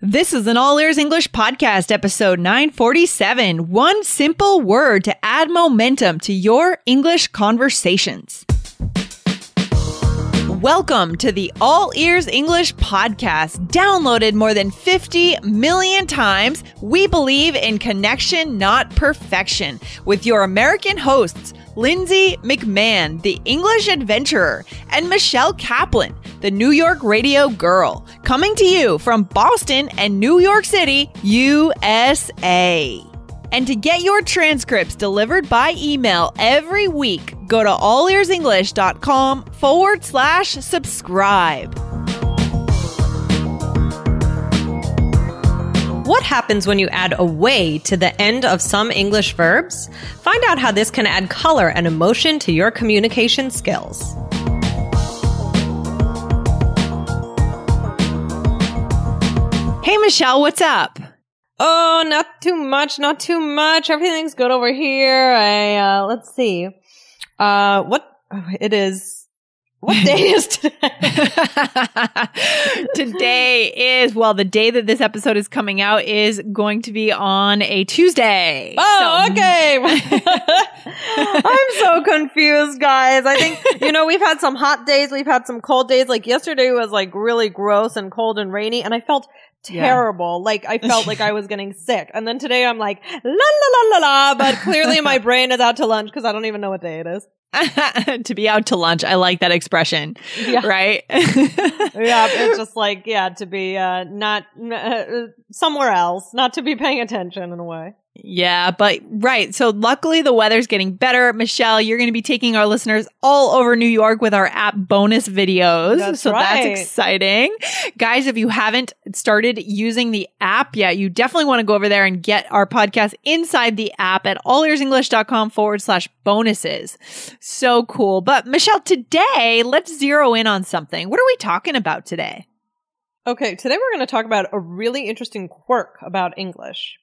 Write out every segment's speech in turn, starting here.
This is an All Ears English podcast, episode 947. One simple word to add momentum to your English conversations. Welcome to the All Ears English podcast, downloaded more than 50 million times. We believe in connection, not perfection, with your American hosts, Lindsay McMahon, the English adventurer, and Michelle Kaplan, the New York radio girl, coming to you from Boston and New York City, USA. And to get your transcripts delivered by email every week, go to allearsenglish.com forward slash subscribe. What happens when you add away to the end of some English verbs? Find out how this can add color and emotion to your communication skills. Hey, Michelle, what's up? Oh, not too much, not too much. Everything's good over here. I, uh, let's see. Uh, what, oh, it is what day is today? today is, well, the day that this episode is coming out is going to be on a Tuesday. Oh, so. okay. I'm so confused, guys. I think, you know, we've had some hot days, we've had some cold days. Like yesterday was like really gross and cold and rainy, and I felt terrible. Yeah. Like I felt like I was getting sick. And then today I'm like, la la la la la, but clearly my brain is out to lunch because I don't even know what day it is. to be out to lunch. I like that expression. Yeah. Right? yeah. It's just like, yeah, to be, uh, not, uh, somewhere else, not to be paying attention in a way. Yeah, but right. So luckily the weather's getting better. Michelle, you're going to be taking our listeners all over New York with our app bonus videos. That's so right. that's exciting. Guys, if you haven't started using the app yet, you definitely want to go over there and get our podcast inside the app at allearsenglish.com forward slash bonuses. So cool. But Michelle, today let's zero in on something. What are we talking about today? Okay, today we're going to talk about a really interesting quirk about English.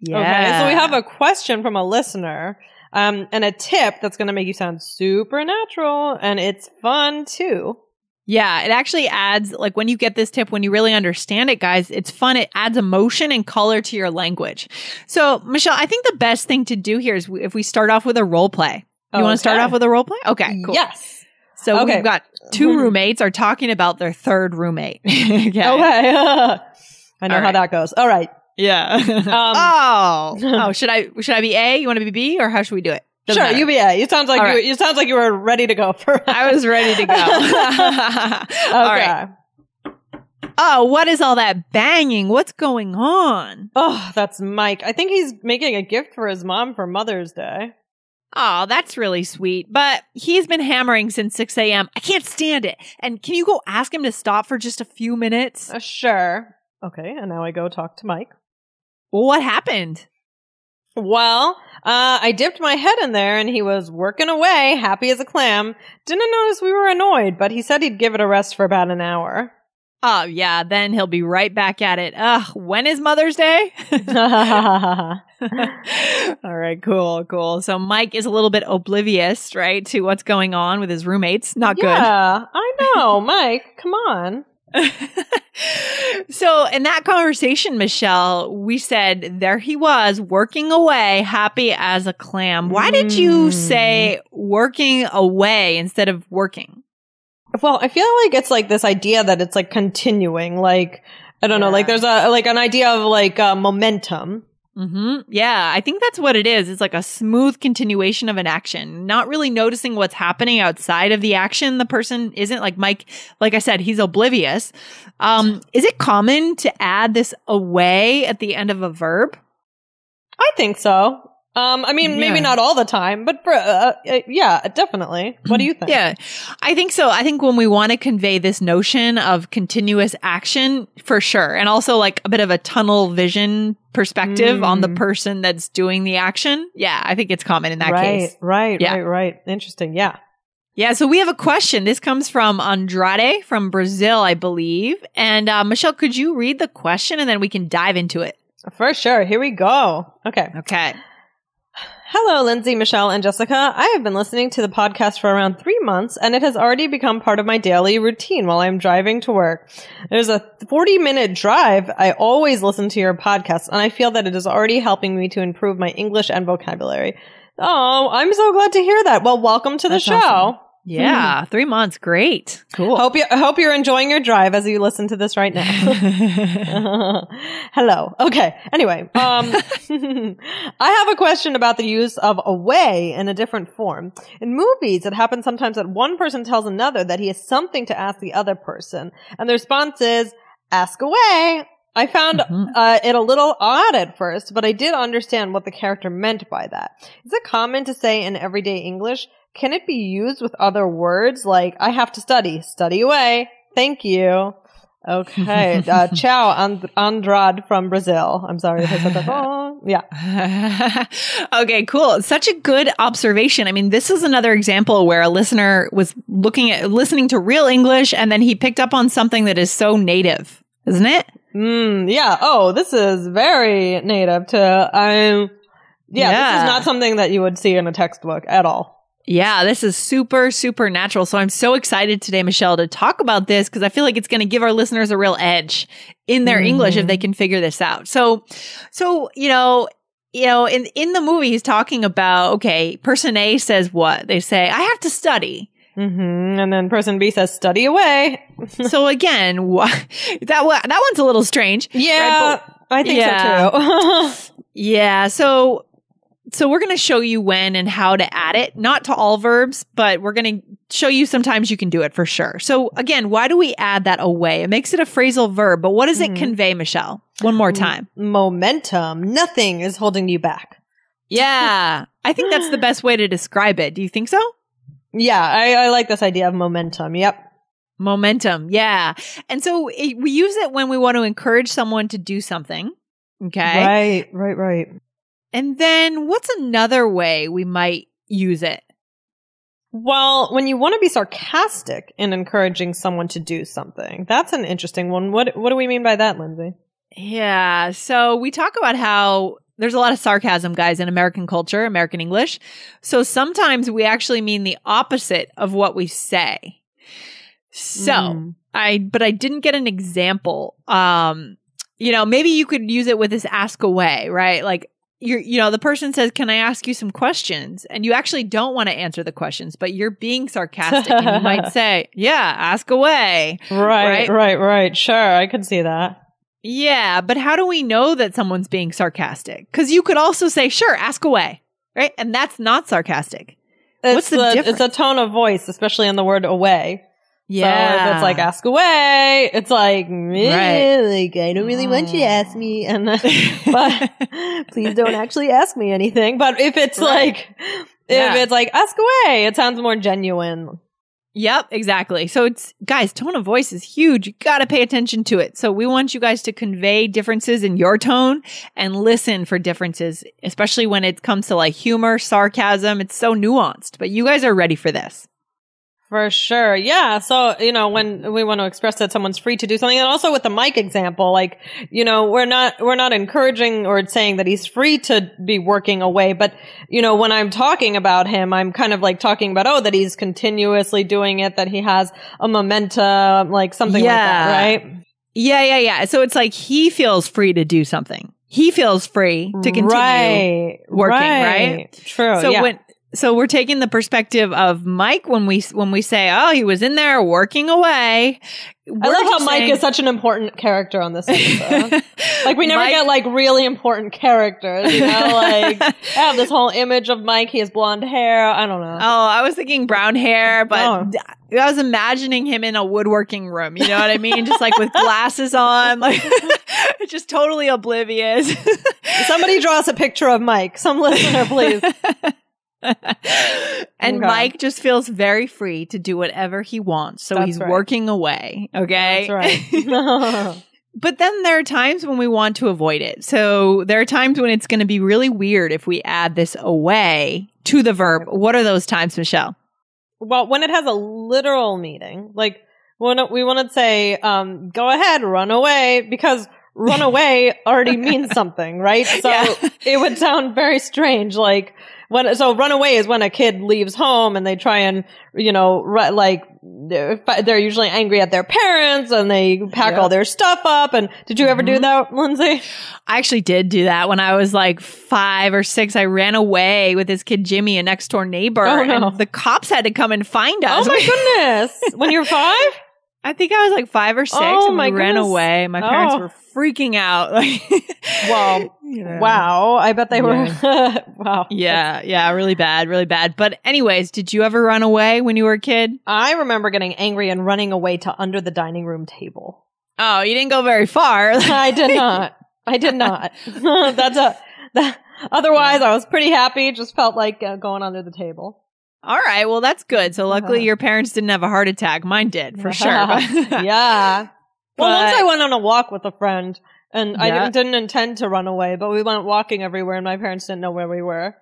Yeah. Okay, so we have a question from a listener. Um, and a tip that's going to make you sound supernatural and it's fun too. Yeah, it actually adds, like when you get this tip, when you really understand it, guys, it's fun. It adds emotion and color to your language. So, Michelle, I think the best thing to do here is if we start off with a role play. You okay. want to start off with a role play? Okay, cool. Yes. So okay. we've got 2 mm-hmm. roommates are talking about their third roommate. okay. okay. I know how that goes. All right. Yeah. Um, oh. Oh, should I should I be A? You want to be B, or how should we do it? Doesn't sure, matter. you be A. You sounds like right. you. It sounds like you were ready to go for. I was ready to go. okay. All right. Oh, what is all that banging? What's going on? Oh, that's Mike. I think he's making a gift for his mom for Mother's Day. Oh, that's really sweet. But he's been hammering since 6 a.m. I can't stand it. And can you go ask him to stop for just a few minutes? Uh, sure. Okay, and now I go talk to Mike. What happened? Well, uh, I dipped my head in there and he was working away, happy as a clam. Didn't notice we were annoyed, but he said he'd give it a rest for about an hour. Oh, yeah, then he'll be right back at it. Ugh, when is Mother's Day? All right, cool, cool. So Mike is a little bit oblivious, right, to what's going on with his roommates. Not yeah, good. Yeah, I know, Mike. Come on. so in that conversation, Michelle, we said there he was working away, happy as a clam. Why did you mm. say working away instead of working? Well, I feel like it's like this idea that it's like continuing, like, I don't yeah. know, like there's a, like an idea of like uh, momentum. Mm-hmm. Yeah, I think that's what it is. It's like a smooth continuation of an action, not really noticing what's happening outside of the action. The person isn't like Mike, like I said, he's oblivious. Um, is it common to add this away at the end of a verb? I think so. Um, I mean, yeah. maybe not all the time, but for, uh, uh, yeah, definitely. What do you think? yeah, I think so. I think when we want to convey this notion of continuous action, for sure, and also like a bit of a tunnel vision perspective mm. on the mm. person that's doing the action. Yeah, I think it's common in that right, case. Right, yeah. right, right. Interesting. Yeah. Yeah, so we have a question. This comes from Andrade from Brazil, I believe. And uh, Michelle, could you read the question and then we can dive into it? For sure. Here we go. Okay. Okay. Hello, Lindsay, Michelle, and Jessica. I have been listening to the podcast for around three months, and it has already become part of my daily routine while I'm driving to work. There's a 40 minute drive. I always listen to your podcast, and I feel that it is already helping me to improve my English and vocabulary. Oh, I'm so glad to hear that. Well, welcome to the That's show. awesome. Yeah, three months. Great. Cool. Hope you I hope you're enjoying your drive as you listen to this right now. Hello. Okay. Anyway, um, I have a question about the use of away in a different form. In movies, it happens sometimes that one person tells another that he has something to ask the other person, and the response is, ask away. I found Mhm. uh, it a little odd at first, but I did understand what the character meant by that. Is it common to say in everyday English, can it be used with other words like, I have to study, study away, thank you. Okay, uh, ciao, And- Andrade from Brazil. I'm sorry if I said that wrong. Yeah. okay, cool. Such a good observation. I mean, this is another example where a listener was looking at listening to real English and then he picked up on something that is so native, isn't it? Mm, yeah. Oh, this is very native to, um, yeah, this is not something that you would see in a textbook at all. Yeah, this is super, super natural. So I'm so excited today, Michelle, to talk about this because I feel like it's going to give our listeners a real edge in their English if they can figure this out. So, so, you know, you know, in, in the movie, he's talking about, okay, person A says what? They say, I have to study. hmm And then person B says, study away. so again, wha- that that one's a little strange. Yeah, Right, I think Yeah. so too. Yeah, so so we're going to show you when and how to add it, not to all verbs, but we're going to show you sometimes you can do it for sure. So again, why do we add that away? It makes it a phrasal verb, but what does it Mhm. convey, Michelle? One more time. Momentum. Nothing is holding you back. Yeah, I think that's the best way to describe it. Do you think so? Yeah, I, I like this idea of momentum. Yep. Momentum. Yeah. And so it, we use it when we want to encourage someone to do something. Okay. Right, right, right. And then what's another way we might use it? Well, when you want to be sarcastic in encouraging someone to do something, that's an interesting one. What what do we mean by that, Lindsay? Yeah. So we talk about how there's a lot of sarcasm, guys, in American culture, American English. So sometimes we actually mean the opposite of what we say. So Mm. I, but I didn't get an example. Um, you know, maybe you could use it with this ask away, right? Like, you're, you know, the person says, Can I ask you some questions? And you actually don't want to answer the questions, but you're being sarcastic. and you might say, Yeah, ask away. right, Right? right, right. Sure, I could see that. Yeah, but how do we know that someone's being sarcastic? Because you could also say, Sure, ask away, right? And that's not sarcastic. It's What's the It's difference? a tone of voice, especially in the word away. Yeah. So if it's like ask away, it's like, Right. like I don't really want you to ask me, and uh, but please don't actually ask me anything. But if it's Right. like, if Yeah. it's like ask away, it sounds more genuine. Yep, exactly. So it's guys, tone of voice is huge. You got to pay attention to it. So we want you guys to convey differences in your tone and listen for differences, especially when it comes to like humor, sarcasm. It's so nuanced, but you guys are ready for this. For sure. Yeah. So, you know, when we want to express that someone's free to do something and also with the Mike example, like, you know, we're not, we're not encouraging or saying that he's free to be working away. But, you know, when I'm talking about him, I'm kind of like talking about, oh, that he's continuously doing it, that he has a momentum, like something like that, right? Yeah, yeah, yeah. So it's like he feels free to do something. He feels free to continue. right. working, right? True. So yeah. when so we're taking the perspective of Mike when we when we say, "Oh, he was in there working away." I love how Mike is such an important character on this episode. Like we never Mike- get like really important characters, you know. Like I have this whole image of Mike. He has blonde hair. I don't know. Oh, I was thinking brown hair, but Oh. I was imagining him in a woodworking room. You know what I mean? Just like with glasses on, like just totally oblivious. Somebody draw us a picture of Mike. Some listener, please. and Okay. Mike just feels very free to do whatever he wants. So That's he's right. working away. Okay. That's right. But then there are times when we want to avoid it. So there are times when it's going to be really weird if we add this away to the verb. What are those times, Michelle? well, when it has a literal meaning, like when we want to say, um, "Go ahead, run away," because run away already means something, right? So Yeah. it would sound very strange. Like when so run away is when a kid leaves home and they try and you know ru- like they're they're usually angry at their parents and they pack Yeah. all their stuff up. And did you ever do Mhm. that, Lindsay? I actually did do that when I was like five or six. I ran away with this kid Jimmy, a next door neighbor, Oh, no. and the cops had to come and find us. Oh my goodness! when you're five? I think I was like five or six, Oh, and my we ran away. My parents Oh. were freaking out. Like, Well, Yeah. Wow, I bet they were. wow. Yeah, yeah, really bad, really bad. But anyways, did you ever run away when you were a kid? I remember getting angry and running away to under the dining room table. Oh, you didn't go very far. I did not. I did not. That's a. That, otherwise, I was pretty happy. Just felt like uh, going under the table. All right, well that's good. So luckily Uh-huh. your parents didn't have a heart attack. Mine did for sure. yeah. Well, once I went on a walk with a friend, and I Yeah. didn't, didn't intend to run away, but we went walking everywhere, and my parents didn't know where we were.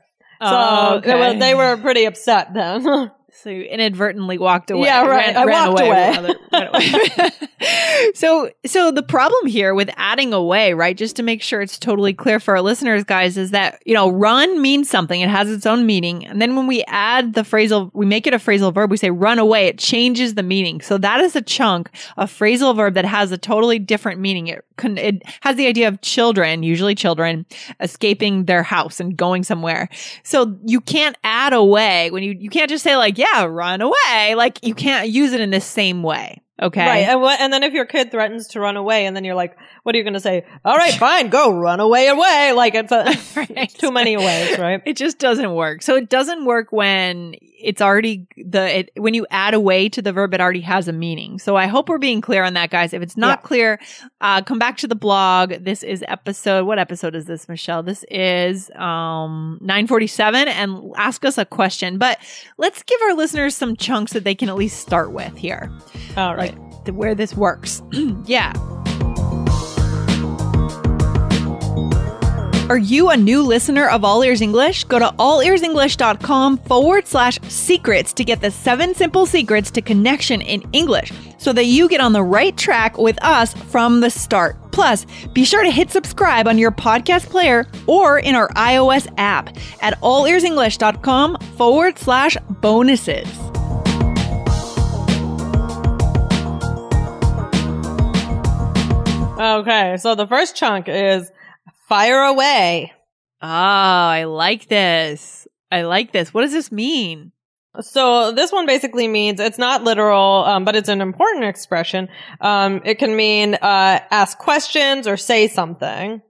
So Oh, they, were, they were pretty upset then. So you inadvertently walked away. Yeah, right. I walked away. other- away. so, so the problem here with adding away, right? Just to make sure it's totally clear for our listeners, guys, is that you know, run means something. It has its own meaning, and then when we add the phrasal, we make it a phrasal verb. We say run away. It changes the meaning. So that is a chunk of phrasal verb that has a totally different meaning. It con- it has the idea of children, usually children, escaping their house and going somewhere. So you can't add away when you you can't just say like, yeah, run away. Like you mm-hmm. can't use it in the same way. Okay. Right. And, what, and then if your kid threatens to run away, and then you're like, what are you going to say? All right, fine, go run away, away. Like it's a, Right. too many ways, right? It just doesn't work. So it doesn't work when it's already the it, when you add away to the verb, it already has a meaning. So I hope we're being clear on that, guys. If it's not Yeah. clear, uh, come back to the blog. This is episode. What episode is this, Michelle? This is um nine forty seven, and ask us a question. But let's give our listeners some chunks that they can at least start with here. All right. like where this works. yeah. Are you a new listener of All Ears English? Go to allearsenglish.com forward slash secrets to get the seven simple secrets to connection in English so that you get on the right track with us from the start. Plus, be sure to hit subscribe on your podcast player or in our iOS app at allearsenglish.com forward slash bonuses. Okay. So the first chunk is fire away. Oh, I like this. I like this. What does this mean? So this one basically means it's not literal, um, but it's an important expression. Um, it can mean uh, ask questions or say something.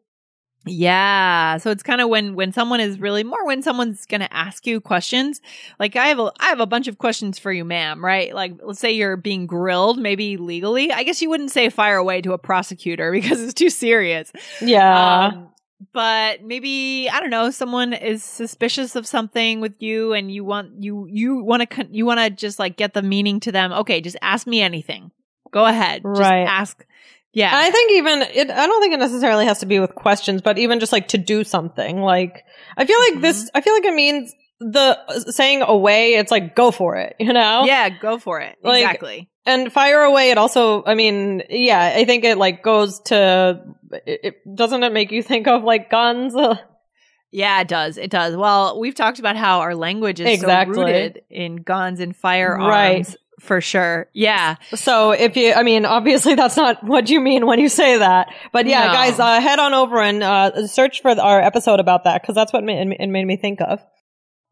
Yeah. So it's kind of when when someone is really more when someone's going to ask you questions. Like I have a I have a bunch of questions for you, ma'am, right? Like let's say you're being grilled maybe legally. I guess you wouldn't say fire away to a prosecutor because it's too serious. Yeah. Um, but maybe I don't know. Someone is suspicious of something with you, and you want you you want to con- you want to just like get the meaning to them. Okay, just ask me anything. Go ahead. Just Right. ask. Yeah. I think even it, I don't think it necessarily has to be with questions, but even just like to do something. Like I feel like this. Mm-hmm. I feel like it means the uh, saying away. It's like go for it, you know? yeah. Go for it. Like- exactly. And fire away. It also. I mean, yeah. I think it like goes to. It, it doesn't it make you think of like guns? Yeah, it does. It does. Well, we've talked about how our language is Exactly. so rooted in guns and firearms. Right. For sure. Yeah. So if you, I mean, obviously that's not what you mean when you say that. But yeah, No. guys, uh, head on over and uh, search for our episode about that because that's what ma- it made me think of.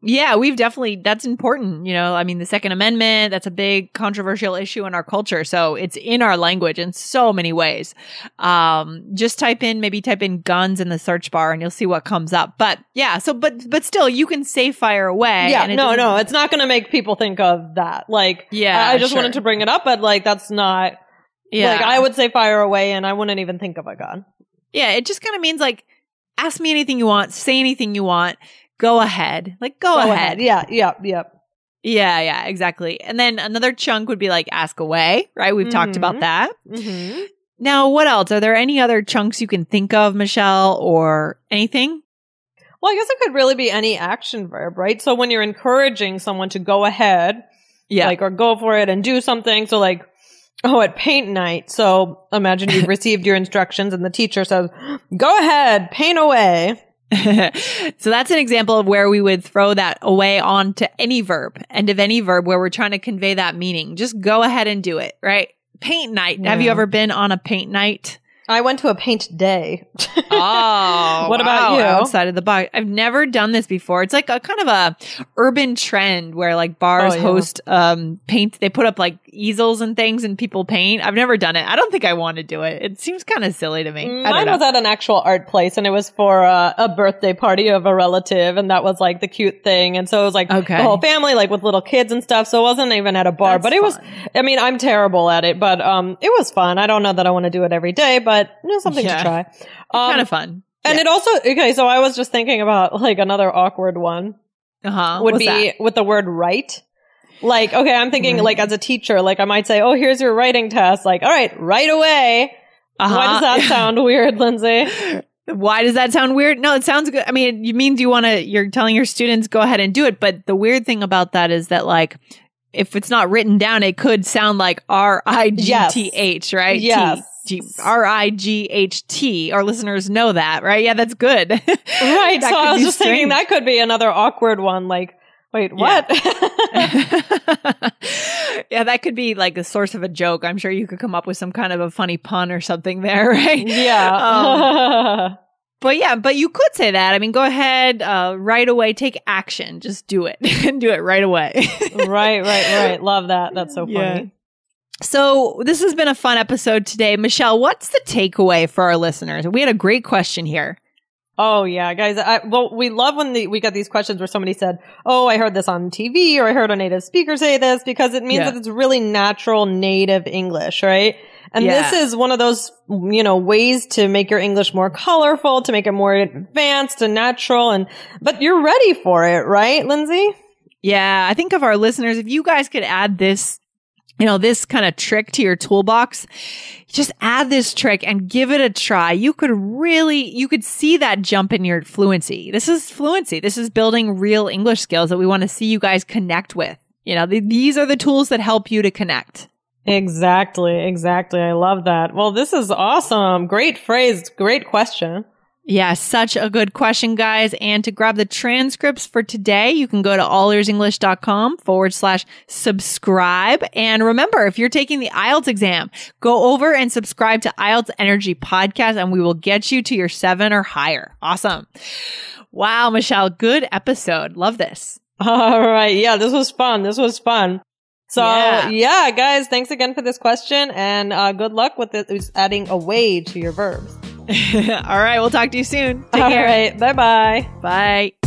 Yeah, we've definitely, that's important. You know, I mean, the Second Amendment, that's a big controversial issue in our culture. So it's in our language in so many ways. Um, just type in, maybe type in guns in the search bar and you'll see what comes up. But yeah, so, but, but still, you can say fire away. yeah, no, no, it's not going to make people think of that. Like, Yeah, I I just sure. wanted to bring it up, but like that's not. Yeah. Like I would say fire away, and I wouldn't even think of a gun. Yeah, it just kind of means like, ask me anything you want, say anything you want, go ahead. Like, go, ahead. Yeah, yeah, yeah. Yeah, yeah, exactly. And then another chunk would be like ask away, right? We've talked Mhm. about that. hmm Now, what else? Are there any other chunks you can think of, Michelle, or anything? Well, I guess it could really be any action verb, right? So when you're encouraging someone to go ahead, Yeah. like or go for it and do something. So like, oh, at paint night. So imagine you've received your instructions and the teacher says, "Go ahead, paint away." so that's an example of where we would throw that away onto any verb, end of any verb where we're trying to convey that meaning. Just go ahead and do it, right? Paint night. Have you ever been on a paint night? I went to a paint day. Oh, What about you? Outside of the box, I've never done this before. It's like a kind of a urban trend where like bars Oh, yeah. host um paint. They put up like easels and things, and people paint. I've never done it. I don't think I want to do it. It seems kind of silly to me. Mine know. was at an actual art place, and it was for uh, a birthday party of a relative, and that was like the cute thing. And so it was like Okay. the whole family, like with little kids and stuff. So it wasn't even at a bar, That's but it was. I mean, I'm terrible at it, but um, it was fun. I don't know that I want to do it every day, but you know, something Yeah. to try. Um, kind of fun. And it also okay. So I was just thinking about like another awkward one Uh huh. would be with the word right. Like, okay, I'm thinking Right. like as a teacher, like I might say, oh, here's your writing test. Like, all right, right away. Why does that sound weird, Lindsay? Why does that sound weird? No, it sounds good. I mean, you mean do you want to? You're telling your students go ahead and do it, but the weird thing about that is that like. If it's not written down, it could sound like R I G T H, right? Yes. T- G- R I G H T. Our listeners know that, right? Yeah, that's good. Right. That so I was just thinking that could be another awkward one. Like, wait, what? yeah, that could be like the source of a joke. I'm sure you could come up with some kind of a funny pun or something there, right? Um, yeah. But yeah, but you could say that. I mean, go ahead, uh, right away, take action. Just do it and do it right away. right, right, right. Love that. That's so funny. Yeah. So this has been a fun episode today. Michelle, what's the takeaway for our listeners? We had a great question here. Oh yeah, guys. I, well, we love when the, we get these questions where somebody said, "Oh, I heard this on TV," or "I heard a native speaker say this," because it means Yeah. that it's really natural native English, right? And Yeah. this is one of those, you know, ways to make your English more colorful, to make it more advanced and natural, and but you're ready for it, right, Lindsay? Yeah, I think of our listeners, if you guys could add this, you know, this kind of trick to your toolbox, just add this trick and give it a try. You could really, you could see that jump in your fluency. This is fluency. This is building real English skills that we want to see you guys connect with. You know, th- these are the tools that help you to connect. Exactly, exactly. I love that. Well, this is awesome. Great phrase. Great question. Yeah, such a good question, guys. And to grab the transcripts for today, you can go to allearsenglish.com forward slash subscribe. And remember, if you're taking the IELTS exam, go over and subscribe to IELTS Energy Podcast and we will get you to your seven or higher. Awesome. Wow, Michelle, good episode. Love this. All right. Yeah, this was fun. This was fun. So Yeah. yeah, guys, thanks again for this question and uh, good luck with it, with adding away to your verbs. All right, we'll talk to you soon. Take All care. right. Bye bye. Bye.